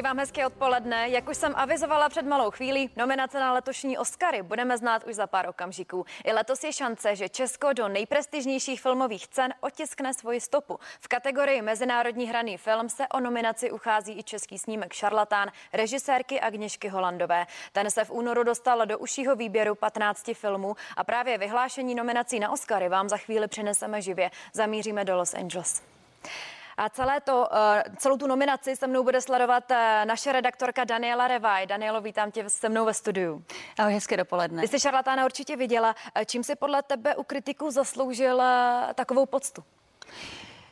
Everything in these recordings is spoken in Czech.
Přeji vám hezké odpoledne. Jak už jsem avizovala před malou chvílí, nominace na letošní Oscary budeme znát už za pár okamžiků. I letos je šance, že Česko do nejprestižnějších filmových cen otiskne svoji stopu. V kategorii Mezinárodní hraný film se o nominaci uchází i český snímek Šarlatán režisérky Agněšky Holandové. Ten se v únoru dostal do užšího výběru 15 filmů a právě vyhlášení nominací na Oscary vám za chvíli přineseme živě. Zamíříme do Los Angeles. A celé to, eh, celou tu nominaci se mnou bude sledovat eh, naše redaktorka Daniela Revaj. Danielo, vítám tě se mnou ve studiu. Ahoj, hezké dopoledne. Ty jsi šarlatána určitě viděla. Eh, čím si podle tebe u kritiků zasloužil takovou poctu?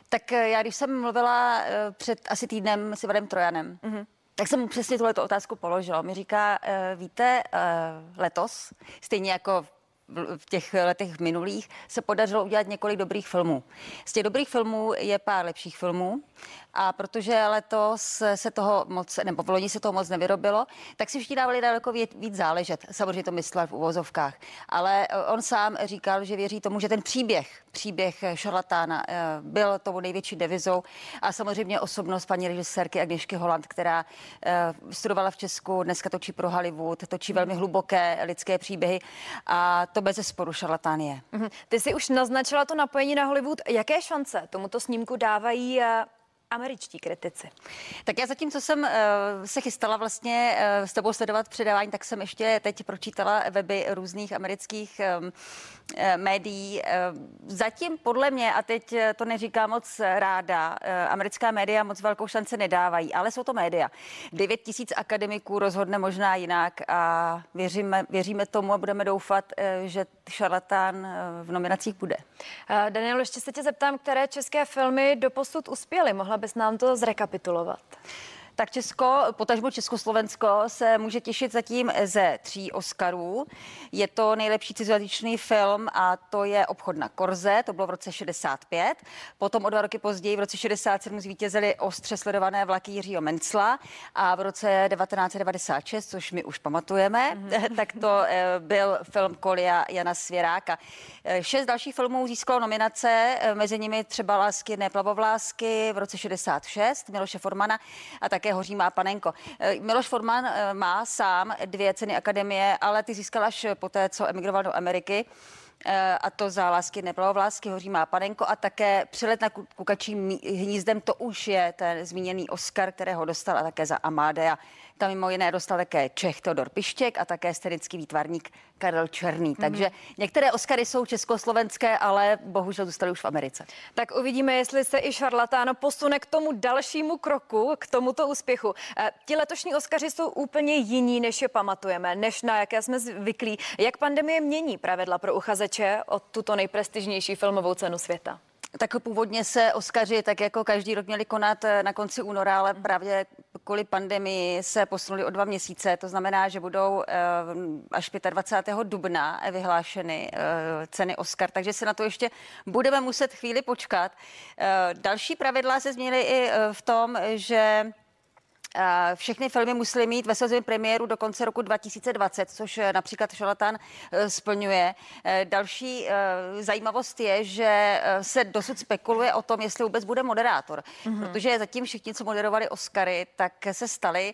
Tak já, když jsem mluvila před asi týdnem s Ivanem Trojanem, mm-hmm. tak jsem mu přesně tuhle otázku položila. Mi říká, víte, letos, stejně jako v těch letech minulých se podařilo udělat několik dobrých filmů. Z těch dobrých filmů je pár lepších filmů a protože letos se toho moc, nebo v loni se toho moc nevyrobilo, tak si všichni dávali daleko víc záležet. Samozřejmě to myslel v uvozovkách. Ale eh, on sám říkal, že věří tomu, že ten příběh, příběh šarlatána eh, byl tomu největší devizou a samozřejmě osobnost paní režisérky Agněšky Holland, která eh, studovala v Česku, dneska točí pro Hollywood, točí velmi hluboké lidské příběhy a to bez sporu šarlatán je. Mhm. Ty si už naznačila to napojení na Hollywood. Jaké šance tomuto snímku dávají američtí kritici. Tak já zatím, co jsem uh, se chystala vlastně uh, s tebou sledovat předávání, tak jsem ještě teď pročítala weby různých amerických um, uh, médií. Uh, zatím podle mě, a teď to neříkám moc ráda, uh, americká média moc velkou šanci nedávají, ale jsou to média. 9 tisíc akademiků rozhodne možná jinak a věříme, věříme tomu a budeme doufat, uh, že šarlatán uh, v nominacích bude. Uh, Daniel, ještě se tě zeptám, které české filmy doposud uspěly. Mohla bys nám to zrekapitulovat? Tak Česko, potažmo Československo se může těšit zatím ze tří Oscarů. Je to nejlepší cizojazyčný film a to je Obchod na Korze, to bylo v roce 65. Potom o dva roky později v roce 67 zvítězili ostře sledované vlaky Jiřího Mencla a v roce 1996, což my už pamatujeme, mm-hmm. tak to eh, byl film Kolia Jana Svěráka. Eh, šest dalších filmů získalo nominace, eh, mezi nimi třeba Lásky, neplavovlásky v roce 66 Miloše Formana a také také hoří má panenko. Eh, Miloš Forman eh, má sám dvě ceny akademie, ale ty získal až poté, co emigroval do Ameriky eh, a to za lásky nebylo vlásky, hoří má panenko a také přelet na kukačím hnízdem, to už je ten zmíněný Oscar, kterého dostal a také za Amadea. Tam mimo jiné dostal také Čech Teodor Pištěk a také scénický výtvarník Karel Černý. Mm-hmm. Takže některé Oscary jsou československé, ale bohužel zůstaly už v Americe. Tak uvidíme, jestli se i šarlatáno posune k tomu dalšímu kroku, k tomuto úspěchu. E, ti letošní Oscary jsou úplně jiní, než je pamatujeme, než na jaké jsme zvyklí. Jak pandemie mění pravidla pro uchazeče o tuto nejprestižnější filmovou cenu světa? Tak původně se Oskaři tak jako každý rok měli konat eh, na konci února, ale právě kvůli pandemii se posunuli o dva měsíce. To znamená, že budou eh, až 25. dubna vyhlášeny eh, ceny Oscar, takže se na to ještě budeme muset chvíli počkat. Další pravidla se změnily i v tom, že všechny filmy musely mít ve své premiéru do konce roku 2020, což eh, například Šalatan eh, splňuje. Eh, další zajímavost je, že se dosud spekuluje o tom, jestli vůbec bude moderátor, mm-hmm. protože zatím všichni, co moderovali Oscary, tak se stali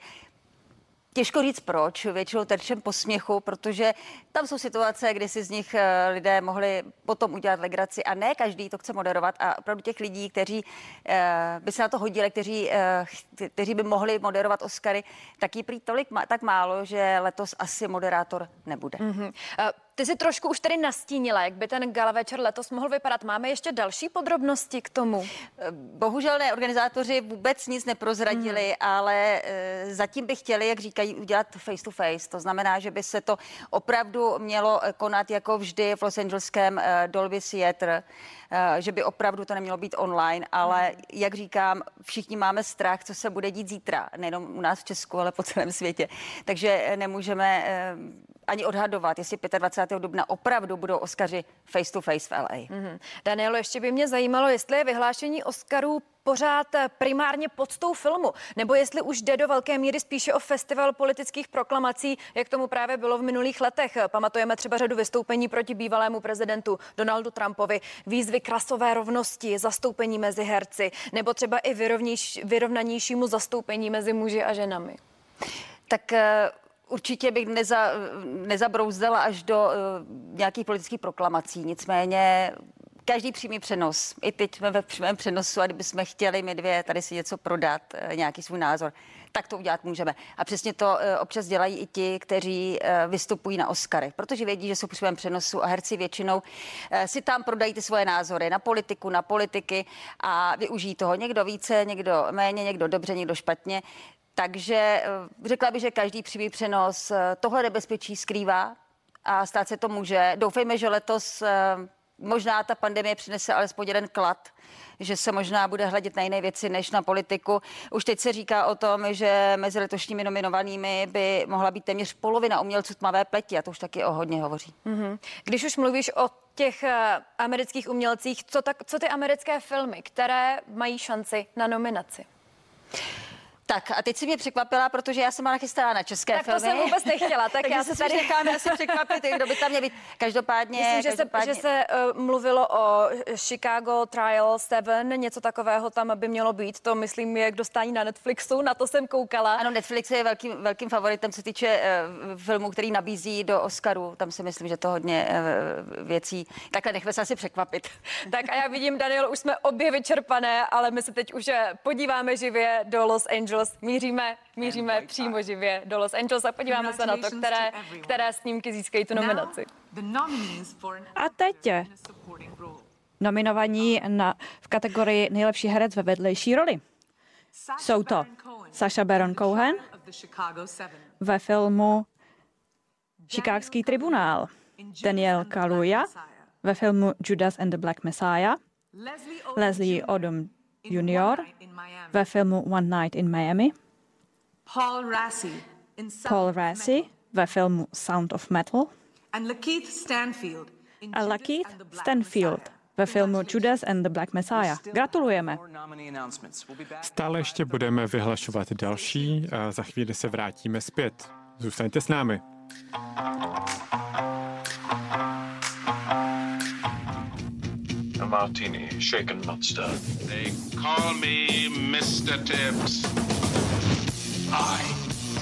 Těžko říct proč, většinou terčem posměchu, protože tam jsou situace, kdy si z nich eh, lidé mohli potom udělat legraci a ne každý to chce moderovat a opravdu těch lidí, kteří eh, by se na to hodili, kteří, eh, kteří by mohli moderovat Oscary, tak jí prý tolik tak málo, že letos asi moderátor nebude. Mm-hmm. Ty si trošku už tady nastínila, jak by ten gala večer letos mohl vypadat. Máme ještě další podrobnosti k tomu? Bohužel ne, organizátoři vůbec nic neprozradili, mm. ale e, zatím by chtěli, jak říkají, udělat face to face. To znamená, že by se to opravdu mělo konat jako vždy v Los Angeleském e, Dolby Theatre e, že by opravdu to nemělo být online, ale mm. jak říkám, všichni máme strach, co se bude dít zítra, nejenom u nás v Česku, ale po celém světě. Takže nemůžeme ani odhadovat, jestli 25. dubna opravdu budou Oscaři face to face v LA. Mm-hmm. Danielo, ještě by mě zajímalo, jestli je vyhlášení Oscarů pořád eh, primárně podstou filmu, nebo jestli už jde do velké míry spíše o festival politických proklamací, jak tomu právě bylo v minulých letech. Pamatujeme třeba řadu vystoupení proti bývalému prezidentu Donaldu Trumpovi, výzvy krasové rovnosti, zastoupení mezi herci, nebo třeba i vyrovnanějšímu zastoupení mezi muži a ženami. Tak eh, Určitě bych neza, nezabrouzdala až do uh, nějakých politických proklamací. Nicméně každý přímý přenos. I teď jsme ve přímém přenosu a kdybychom chtěli my dvě tady si něco prodat, uh, nějaký svůj názor, tak to udělat můžeme. A přesně to uh, občas dělají i ti, kteří vystupují na Oscary, protože vědí, že jsou při svém přenosu a herci většinou si tam prodají ty svoje názory na politiku, na politiky a využijí toho někdo více, někdo méně, někdo dobře, někdo špatně. Takže eh, řekla bych, že každý přímý přenos eh, tohle nebezpečí skrývá a stát se to může. Doufejme, že letos eh, možná ta pandemie přinese alespoň jeden klad, že se možná bude hledět na jiné věci než na politiku. Už teď se říká o tom, že mezi letošními nominovanými by mohla být téměř polovina umělců tmavé pleti a to už taky o hodně hovoří. Mm-hmm. Když už mluvíš o těch amerických umělcích, co, tak, co ty americké filmy, které mají šanci na nominaci? Tak a teď si mě překvapila, protože já jsem byla na české tak filmy. Tak to jsem vůbec nechtěla. Tak já se tady necháme asi překvapit, kdo by tam měl být. Každopádně... Myslím, že každopádně... se, že se uh, mluvilo o Chicago Trial 7, něco takového tam by mělo být. To myslím je k dostání na Netflixu, na to jsem koukala. Ano, Netflix je velkým, velkým favoritem, co týče uh, filmů, který nabízí do Oscaru. Tam si myslím, že to hodně uh, věcí. Takhle nechme se asi překvapit. tak a já vidím, Daniel, už jsme obě vyčerpané, ale my se teď už podíváme živě do Los Angeles Angeles. Míříme, míříme přímo živě do Los Angeles a podíváme se na to, které, které snímky získají tu nominaci. A teď nominovaní na, v kategorii nejlepší herec ve vedlejší roli. Jsou to Saša Baron Cohen ve filmu Chicagský tribunál, Daniel Kaluuya ve filmu Judas and the Black Messiah, Leslie Odom Jr. ve filmu One Night in Miami, Paul Rassi, Paul Rassi ve filmu Sound of Metal a Lakeith Stanfield ve filmu Judas and the Black Messiah. Gratulujeme. Stále ještě budeme vyhlašovat další a za chvíli se vrátíme zpět. Zůstaňte s námi. A martini, shaken, not stirred. They call me Mr. Tibbs. I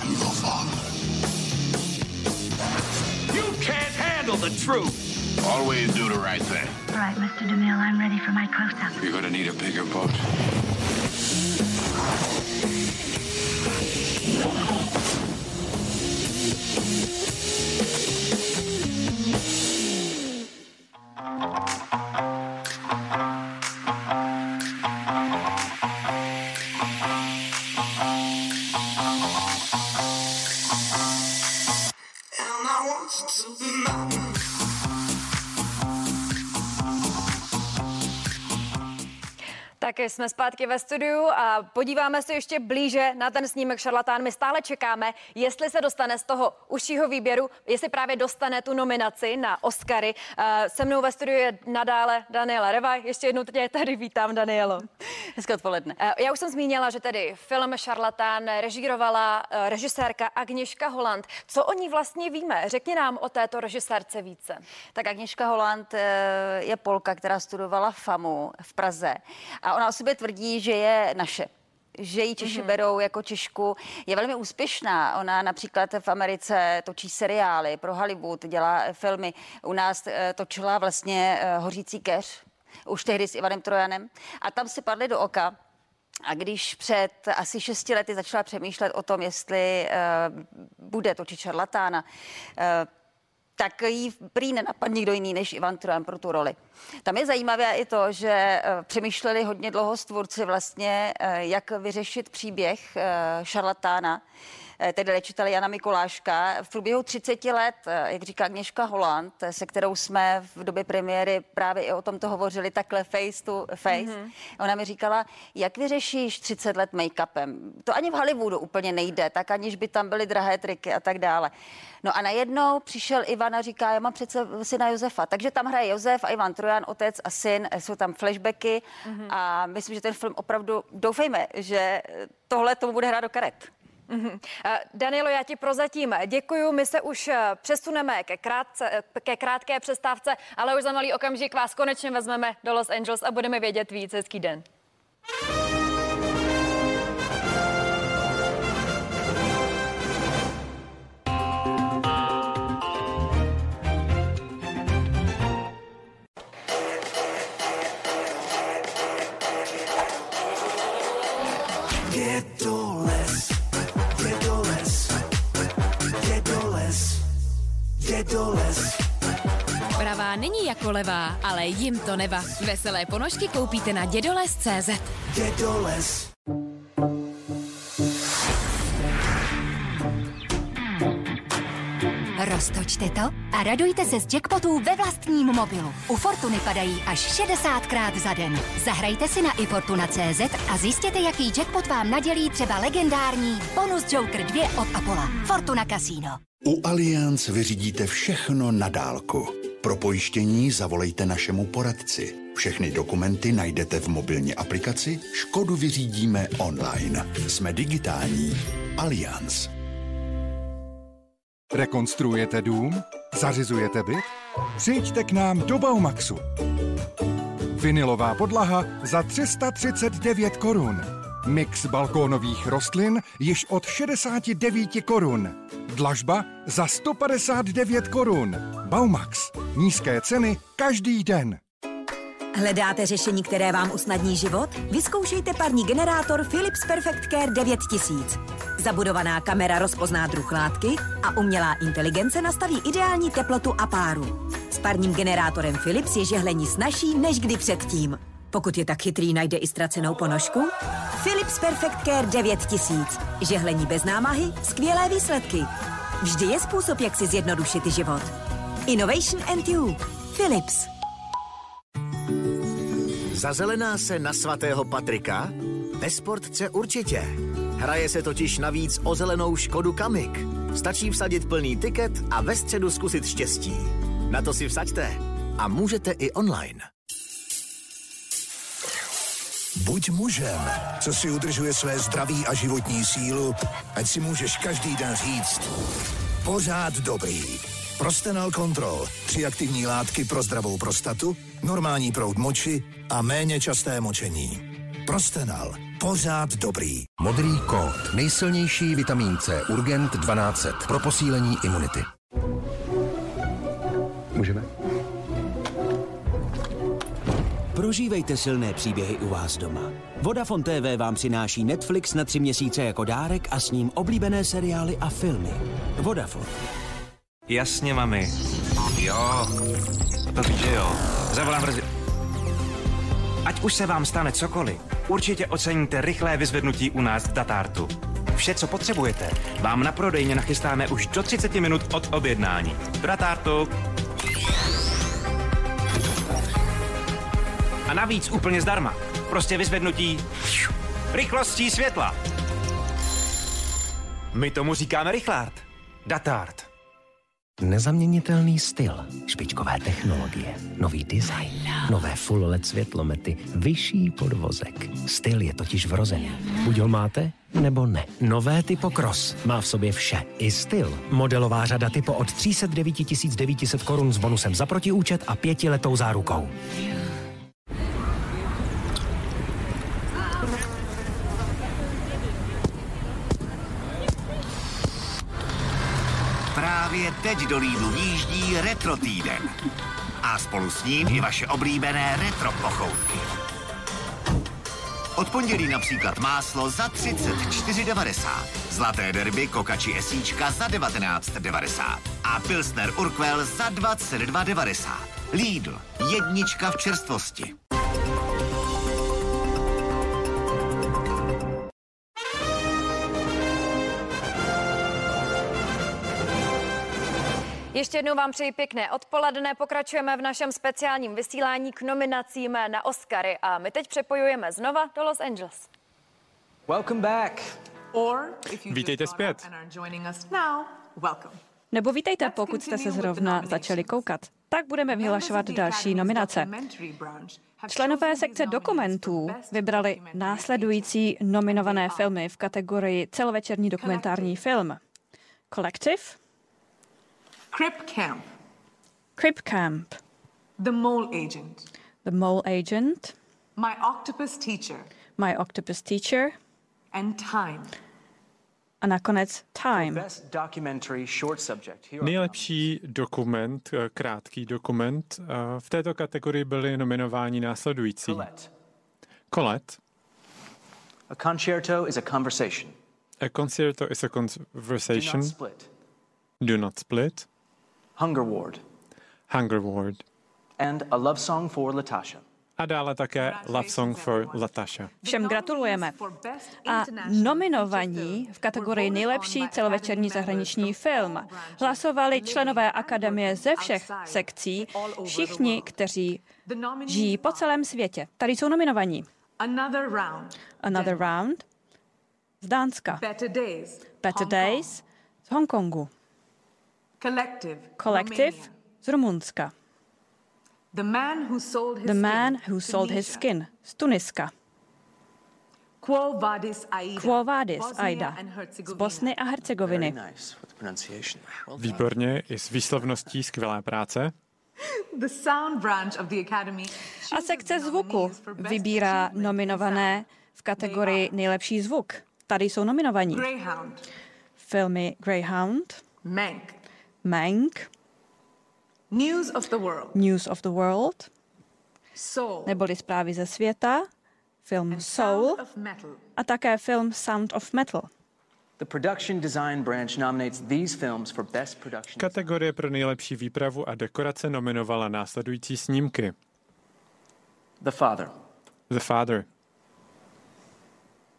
am your father. You can't handle the truth. Always do the right thing. All right, Mr. DeMille, I'm ready for my close-up. You're gonna need a bigger boat. I want you to be mine. Tak jsme zpátky ve studiu a podíváme se ještě blíže na ten snímek šarlatán. My stále čekáme, jestli se dostane z toho užšího výběru, jestli právě dostane tu nominaci na Oscary. Eh, se mnou ve studiu je nadále Daniela Reva. Ještě jednou tě tady vítám, Danielo. Hezké odpoledne. Eh, já už jsem zmínila, že tedy film Šarlatán režírovala eh, režisérka Agněška Holland. Co o ní vlastně víme? Řekni nám o této režisérce více. Tak Agněška Holland je Polka, která studovala FAMu v Praze a ona ona o sobě tvrdí, že je naše že ji Češi mm-hmm. berou jako Češku. Je velmi úspěšná. Ona například v Americe točí seriály pro Hollywood, dělá filmy. U nás eh, točila vlastně eh, Hořící keř, už tehdy s Ivanem Trojanem. A tam si padly do oka, a když před asi šesti lety začala přemýšlet o tom, jestli uh, bude točit šarlatána, uh, tak jí prý nenapadl nikdo jiný než Ivan Trojan pro tu roli. Tam je zajímavé i to, že eh, přemýšleli hodně dlouho stvůrci vlastně, eh, jak vyřešit příběh eh, šarlatána, tedy léčitele Jana Mikuláška. V průběhu 30 let, eh, jak říká Agněška Holland, eh, se kterou jsme v době premiéry právě i o tomto hovořili takhle face to face, mm-hmm. ona mi říkala, jak vyřešíš 30 let make-upem? To ani v Hollywoodu úplně nejde, tak aniž by tam byly drahé triky a tak dále. No a najednou přišel Ivan a říká, já mám přece syna Josefa. Takže tam hraje Josef a Ivan Trojan, otec a syn, jsou tam flashbacky mm-hmm. a myslím, že ten film opravdu, doufejme, že tohle tomu bude hrát do karet. Mm-hmm. Danilo, já ti prozatím děkuju. My se už eh, přesuneme ke, krátce, eh, ke krátké přestávce, ale už za malý okamžik vás konečně vezmeme do Los Angeles a budeme vědět víc. Hezký den. Pravá není jako levá, ale jim to neva. Veselé ponožky koupíte na dědoles.cz. Dědoles. Roztočte to a radujte se z jackpotů ve vlastním mobilu. U Fortuny padají až 60krát za den. Zahrajte si na ifortuna.cz a zjistěte, jaký jackpot vám nadělí třeba legendární Bonus Joker 2 od Apola. Fortuna Casino. U Allianz vyřídíte všechno na dálku. Pro pojištění zavolejte našemu poradci. Všechny dokumenty najdete v mobilní aplikaci Škodu vyřídíme online. Jsme digitální. Allianz. Rekonstruujete dům? Zařizujete byt? Přijďte k nám do Baumaxu. Vinilová podlaha za 339 korun. Mix balkónových rostlin již od 69 korun. Dlažba za 159 korun. Baumax. Nízké ceny každý den. Hledáte řešení, které vám usnadní život? Vyzkoušejte parní generátor Philips Perfect Care 9000. Zabudovaná kamera rozpozná druh látky a umělá inteligence nastaví ideální teplotu a páru. S parním generátorem Philips je žehlení snažší než kdy předtím. Pokud je tak chytrý, najde i ztracenou ponožku? Philips Perfect Care 9000. Žehlení bez námahy, skvělé výsledky. Vždy je způsob, jak si zjednodušit život. Innovation and you. Philips. Zazelená se na svatého Patrika? Ve sportce určitě. Hraje se totiž navíc o zelenou Škodu Kamik. Stačí vsadit plný tiket a ve středu zkusit štěstí. Na to si vsaďte. A můžete i online. Buď mužem, co si udržuje své zdraví a životní sílu, ať si můžeš každý den říct pořád dobrý. Prostenal Control. Tři aktivní látky pro zdravou prostatu, normální proud moči a méně časté močení. Prostenal. Pořád dobrý. Modrý kód. Nejsilnější vitamin C. Urgent 1200. Pro posílení imunity. Můžeme? Prožívejte silné příběhy u vás doma. Vodafone TV vám přináší Netflix na tři měsíce jako dárek a s ním oblíbené seriály a filmy. Vodafone. Jasně, mami. Jo, to víš, že jo. Zavolám brzy. Ať už se vám stane cokoliv, určitě oceníte rychlé vyzvednutí u nás v Datartu. Vše, co potřebujete, vám na prodejně nachystáme už do 30 minut od objednání. Do Datartu. A navíc úplně zdarma. Prostě vyzvednutí rychlostí světla. My tomu říkáme rychlát. Datart. Nezaměnitelný styl, špičkové technologie, nový design, nové full LED světlomety, vyšší podvozek. Styl je totiž vrozený. Buď ho máte, nebo ne. Nové Typo Cross má v sobě vše. I styl. Modelová řada Typo od 309 900 korun s bonusem za protiúčet a pětiletou zárukou. Právě teď do Lidlu výjíždí Retro týden. A spolu s ním i vaše oblíbené retro pochoutky. Od pondělí například máslo za 34,90. Zlaté derby kokači esíčka za 19,90. A Pilsner Urquell za 22,90. Lidl. Jednička v čerstvosti. Ještě jednou vám přeji pěkné odpoledne. Pokračujeme v našem speciálním vysílání k nominacím na Oscary a my teď přepojujeme znova do Los Angeles. Welcome back. Vítejte zpět. Nebo vítejte, pokud jste se zrovna začali koukat. Tak budeme vyhlašovat další nominace. Členové sekce dokumentů vybrali následující nominované filmy v kategorii celovečerní dokumentární film. Collective, Crip Camp, Crip Camp, The Mole Agent, The Mole Agent, My Octopus Teacher, My Octopus Teacher and Time. a nakonec Time. Best documentary short subject. Here Nejlepší dokument, eh, krátký dokument, eh, v této kategorii byly nominováni následující. Colette. A concerto is a conversation. A Concerto is a Do Conversation, not split. Do Not Split, Hunger Ward. Hunger Ward And a love song for Latasha. a dále také Love Song for Latasha. Všem gratulujeme. A nominovaní v kategorii nejlepší celovečerní zahraniční film hlasovali členové akademie ze všech sekcí, všichni, kteří žijí po celém světě. Tady jsou nominovaní. Another round. Another Round z Dánska, Better Days. Better Hong Days z Hongkongu, Collective. Z Rumunska, The Man Who Sold His The Man Skin. Who Sold His. Skin z Tuniska, Quo Vadis Aida. Quo Vadis Bosnia Aida and z Herzegovina. Bosny a Hercegoviny. Výborně, i s výslovností skvělá práce. A sekce zvuku vybírá nominované v kategorii nejlepší zvuk. Tady jsou nominovaní filmy Greyhound, Mank, Mank, News of the World, News of the World, Soul, neboli Zprávy ze světa, film Soul Sound of Metal. a také film Sound of Metal. The production design branch nominates these films for best production. Kategorie pro nejlepší výpravu a dekorace nominovala následující snímky. The Father, The Father,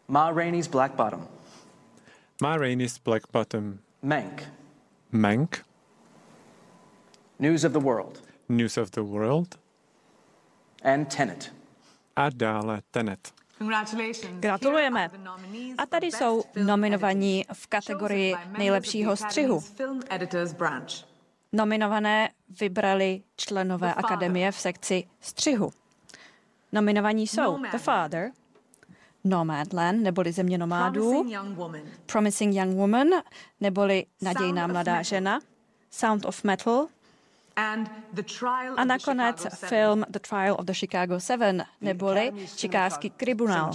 Ma Rainey's Black Bottom, Ma Rainey's Black Bottom, Mank, Mank, News of the World, News of the World and Tenet. a dále Tenet. Congratulations. Gratulujeme. The A tady jsou nominovaní v kategorii nejlepšího the střihu. Nominované vybrali členové The akademie v sekci střihu. Nominovaní jsou The Nomadland. Father, Nomadland, neboli Země nomádů, Promising Young Woman, neboli Nadějná mladá žena, Sound of Metal The a nakonec film The Trial of the Chicago Seven, neboli Chicagský tribunál.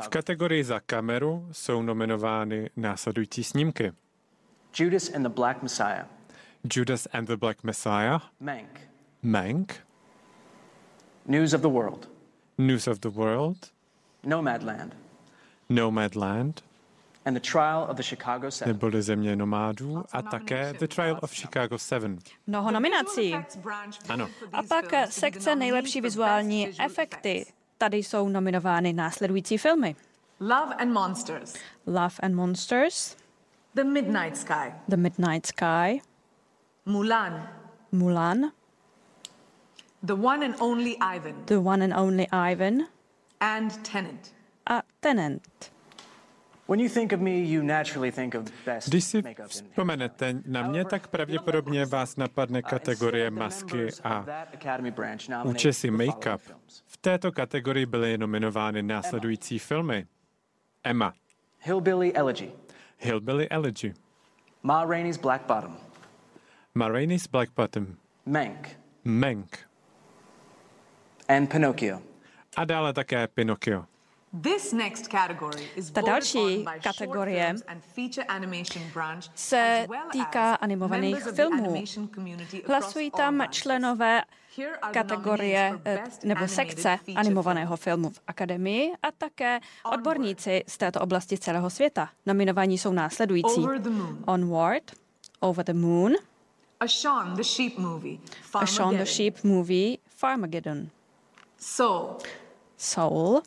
V kategorii za kameru jsou nominovány následující snímky. Judas and the Black Messiah, Judas and the Black Messiah, Mank, Mank, News of the World, News of the World, Nomadland, Nomadland, neboli Země nomádů a také The Trial of Chicago 7. Mnoho nominací. Ano. A pak sekce nejlepší vizuální efekty. Tady jsou nominovány následující filmy. Love and Monsters, Love and Monsters, The Midnight Sky, The Midnight Sky, Mulan, Mulan, The One and Only Ivan, The One and Only Ivan and Tenet. a Tenant. Když si vzpomenete na mě, tak pravděpodobně vás napadne kategorie masky a účesy make-up. V této kategorii byly nominovány následující filmy. Emma, Hillbilly Elegy, Hillbilly Elegy, Ma Rainey's Black Bottom, Ma Rainey's Black Bottom, Mank, Mank. And Pinocchio. a dále také Pinocchio. This next category is Ta další kategorie se týká animovaných filmů. Hlasují tam členové kategorie eh, nebo sekce animovaného filmu v Akademii a také odborníci z této oblasti celého světa. Nominovaní jsou následující. Onward, Over the Moon, A Shaun the Sheep Movie, Shaun the Farmageddon, Sheep Movie, Farmageddon, Soul, Soul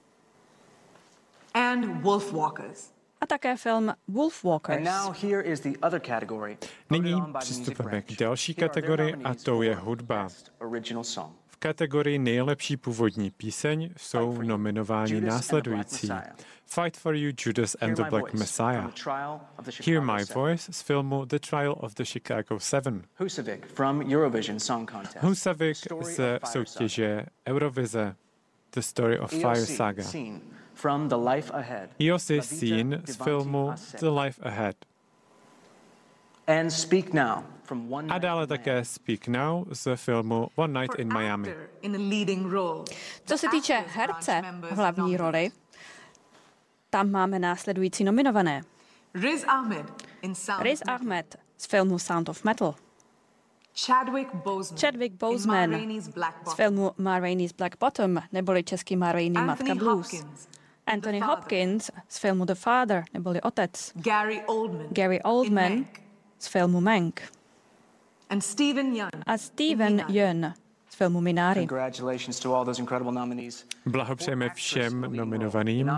and Wolfwalkers. a také film Wolf And Walkers. now here is the other category. Nyní přistupujeme k další kategorii a tou je hudba. V kategorii nejlepší původní píseň jsou nominováni následující. Fight for You, Judas and the Black Messiah. Hear My Voice z filmu The Trial of the Chicago Seven. Husavik from Eurovision Song Contest. Husavik ze soutěže Eurovize The Story of Fire EOC Saga. From The Life Ahead. Iosy Scene z filmu The Life Ahead. And Speak Now from One A dále také Speak Now z filmu One Night in Miami. in a leading role. Co se týče herce v hlavní roli, tam máme následující nominované. Riz Ahmed in Sound Riz of Metal. Ahmed z filmu Sound of Metal. Chadwick Boseman. Chadwick Boseman z filmu Ma Rainey's Black Bottom, neboli český Ma Rainey Matka Blues. Hopkins Anthony Hopkins z filmu The Father, neboli Otec. Gary Oldman. Gary Oldman z filmu Mank. And Stephen Young. A Steven Yeun z filmu Minari. Congratulations to all those incredible nominees. Blahopřejeme všem nominovaným.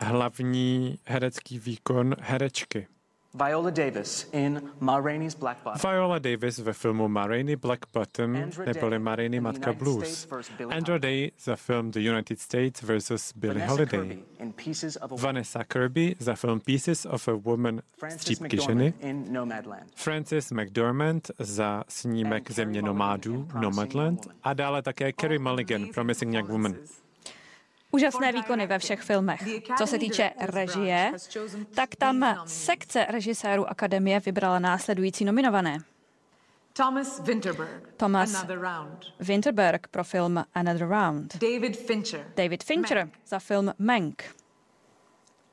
Hlavní herecký výkon herečky. Viola Davis in Ma Rainey's Black Bottom. Viola Davis ve filmu Ma Rainey Black Bottom neboli Ma Rainey Matka Blues. Andrew Day za film The United States vs. Billie Holiday. Vanessa Kirby za film Pieces of a Woman Frances Střípky ženy. Francis McDormand za snímek Země nomádů Nomadland a dále také Carey Mulligan Promising Young Woman. Úžasné výkony ve všech filmech. Co se týče režie, tak tam sekce režisérů Akademie vybrala následující nominované. Thomas Winterberg. Thomas Another Round. Winterberg pro film Another Round. David Fincher. David Fincher za film Mank.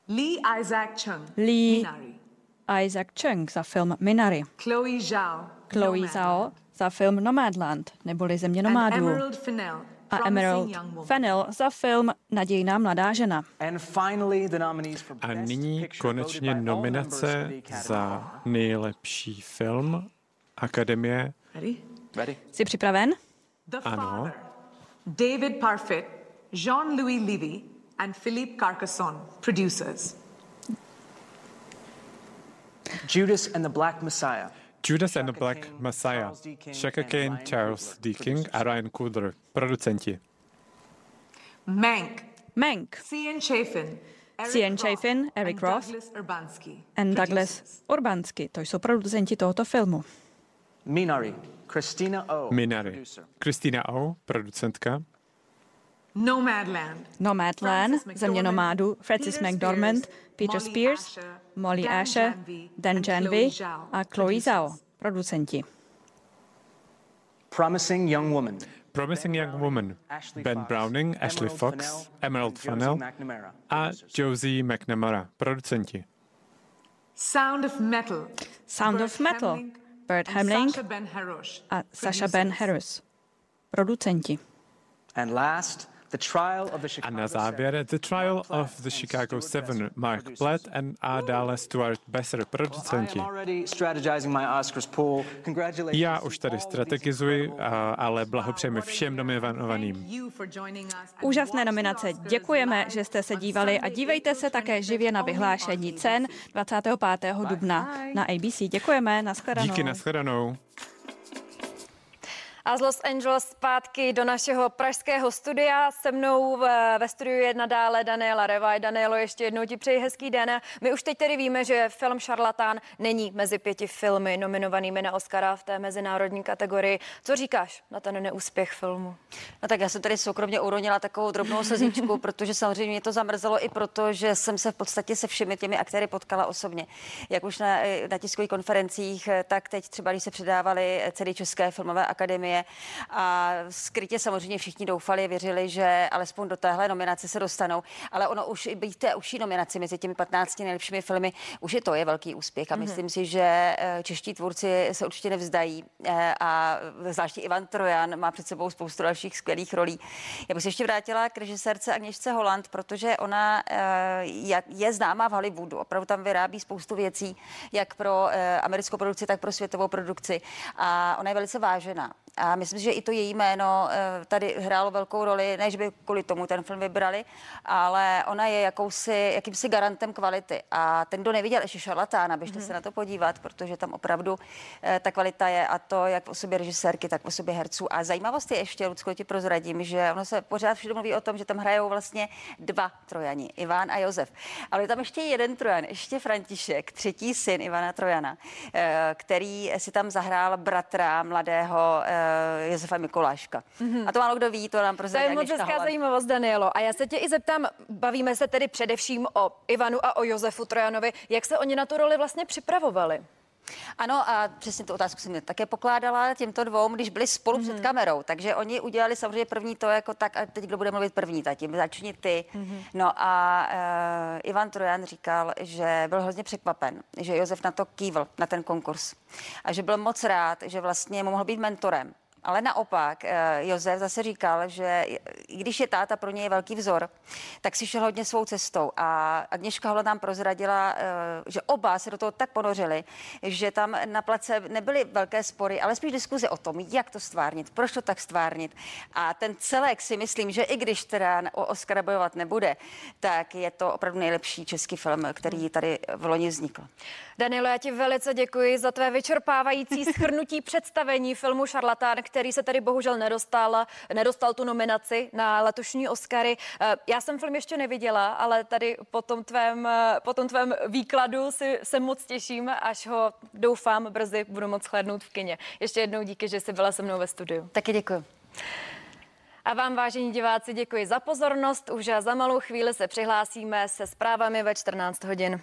Lee Isaac Chung. Lee Minari. Isaac Chung za film Minari. Chloe Zhao. Chloe Nomadland. Zhao za film Nomadland, neboli Země nomádů. Emerald Fennell. A Emerald. Fennell za film Nadějná mladá žena. And finally the nominees for A Best nyní Picture konečně nominace za nejlepší film Akademie. Jsi připraven? Ano. David Parfit, Jean-Louis Levy, and Philippe Carcassonne, producers. Judas and the Black Messiah. Judas and the Black Messiah. Shaka Kane, Charles D. King a Ryan Coogler. Producenti. Mank. Mank. Cian Chafin. Eric Cian Chafin, Eric and Roth Douglas Urbanski. and Douglas Urbansky. To jsou producenti tohoto filmu. Minari. Christina O. Minari. Christina O. Producentka. Nomadland. Nomadland, Země nomádů, Francis McDormand, Peter Spears, Molly Asher, Dan Janvey a Chloe Zhao, producenti. Promising Young Woman. Promising Young Woman. Ben Browning, Ashley Fox, Emerald Fennell a Josie McNamara. Producenti. Sound of Metal. Sound of Metal, Bert Harosh, a Sasha Ben Harris, producenti. And last, the trial of the A Chicago na závěr The Trial of the Chicago Seven. Mark Platt and a dále Stuart Besser. Producenti. am already strategizing my Oscars pool. Congratulations. Já už tady strategizuji, ale blahopřejeme všem nominovaným. Úžasné nominace. Oscars Děkujeme, že jste se dívali a dívejte se také 25th živě na vyhlášení cen 25. dubna na ABC. Děkujeme, nashledanou. Díky, nashledanou. A z Los Angeles zpátky do našeho pražského studia. Se mnou ve studiu je nadále Daniela Revaj. Danielo, ještě jednou ti přeji hezký den. My už teď tedy víme, že film Šarlatán není mezi pěti filmy nominovanými na Oscara v té mezinárodní kategorii. Co říkáš na ten neúspěch filmu? No tak já jsem tady soukromně uronila takovou drobnou slzičku, protože samozřejmě mě to zamrzelo i proto, že jsem se v podstatě se všemi těmi aktéry potkala osobně. Jak už na, na tiskových konferencích, tak teď třeba, když se předávaly ceny České filmové akademie a skrytě samozřejmě všichni doufali, věřili, že alespoň do téhle nominace se dostanou, ale ono už i být té užší nominaci mezi těmi 15 nejlepšími filmy, už je to je velký úspěch a myslím si, že eh, čeští tvůrci se určitě nevzdají eh, a zvláště Ivan Trojan má před sebou spoustu dalších skvělých rolí. Já bych se ještě vrátila k režisérce Agněšce Holland, protože ona eh, je známá v Hollywoodu. Opravdu tam vyrábí spoustu věcí, jak pro americkou produkci, tak pro světovou produkci. A ona je velice vážená. A myslím, že i to její jméno eh, tady hrálo velkou roli, ne, že by kvůli tomu ten film vybrali, ale ona je jakousi, jakýmsi garantem kvality. A ten, kdo neviděl ještě šarlatána, běžte mm-hmm. se na to podívat, protože tam opravdu eh, ta kvalita je a to jak v osobě režisérky, tak v osobě herců. A zajímavost je ještě, Lucko, ti prozradím, že ono se pořád všude mluví o tom, že tam hrajou vlastně dva trojani, Iván a Josef. Ale je tam ještě jeden trojan, ještě František, třetí syn Ivana Trojana, eh, který si tam zahrál bratra mladého Josefa Mikuláška. Mm-hmm. A to málo kdo ví, to nám To prozradí je moc hezká zajímavost, Danielo. A já se tě i zeptám, bavíme se tedy především o Ivanu a o Josefu Trojanovi. Jak se oni na tu roli vlastně připravovali? Ano, a přesně tu otázku jsem mě také pokládala těmto dvou, když byli spolu mm-hmm. před kamerou. Takže oni udělali samozřejmě první to jako tak, a teď kdo bude mluvit první, tati, začni ty. Mm-hmm. No a uh, Ivan Trojan říkal, že byl hrozně překvapen, že Josef na to kývl, na ten konkurs. A že byl moc rád, že vlastně mu mohl být mentorem. Ale naopak, eh, Josef zase říkal, že i když je táta pro něj velký vzor, tak si šel hodně svou cestou. A Agněška Hola nám prozradila, eh, že oba se do toho tak ponořili, že tam na place nebyly velké spory, ale spíš diskuze o tom, jak to stvárnit, proč to tak stvárnit. A ten celek si myslím, že i když teda o Oscara bojovat nebude, tak je to opravdu nejlepší český film, který tady v loni vznikl. Danielo, já ti velice děkuji za tvé vyčerpávající schrnutí představení filmu Šarlatán, který se tady bohužel nedostal, nedostal tu nominaci na letošní Oscary. Eh, Já jsem film ještě neviděla, ale tady po tom tvém, eh, po tom tvém výkladu si, se moc těším, až ho doufám brzy budu moc shlédnout v kině. Ještě jednou díky, že jsi byla se mnou ve studiu. Taky děkuji. A vám, vážení diváci, děkuji za pozornost. Už za malou chvíli se přihlásíme se zprávami ve 14 hodin.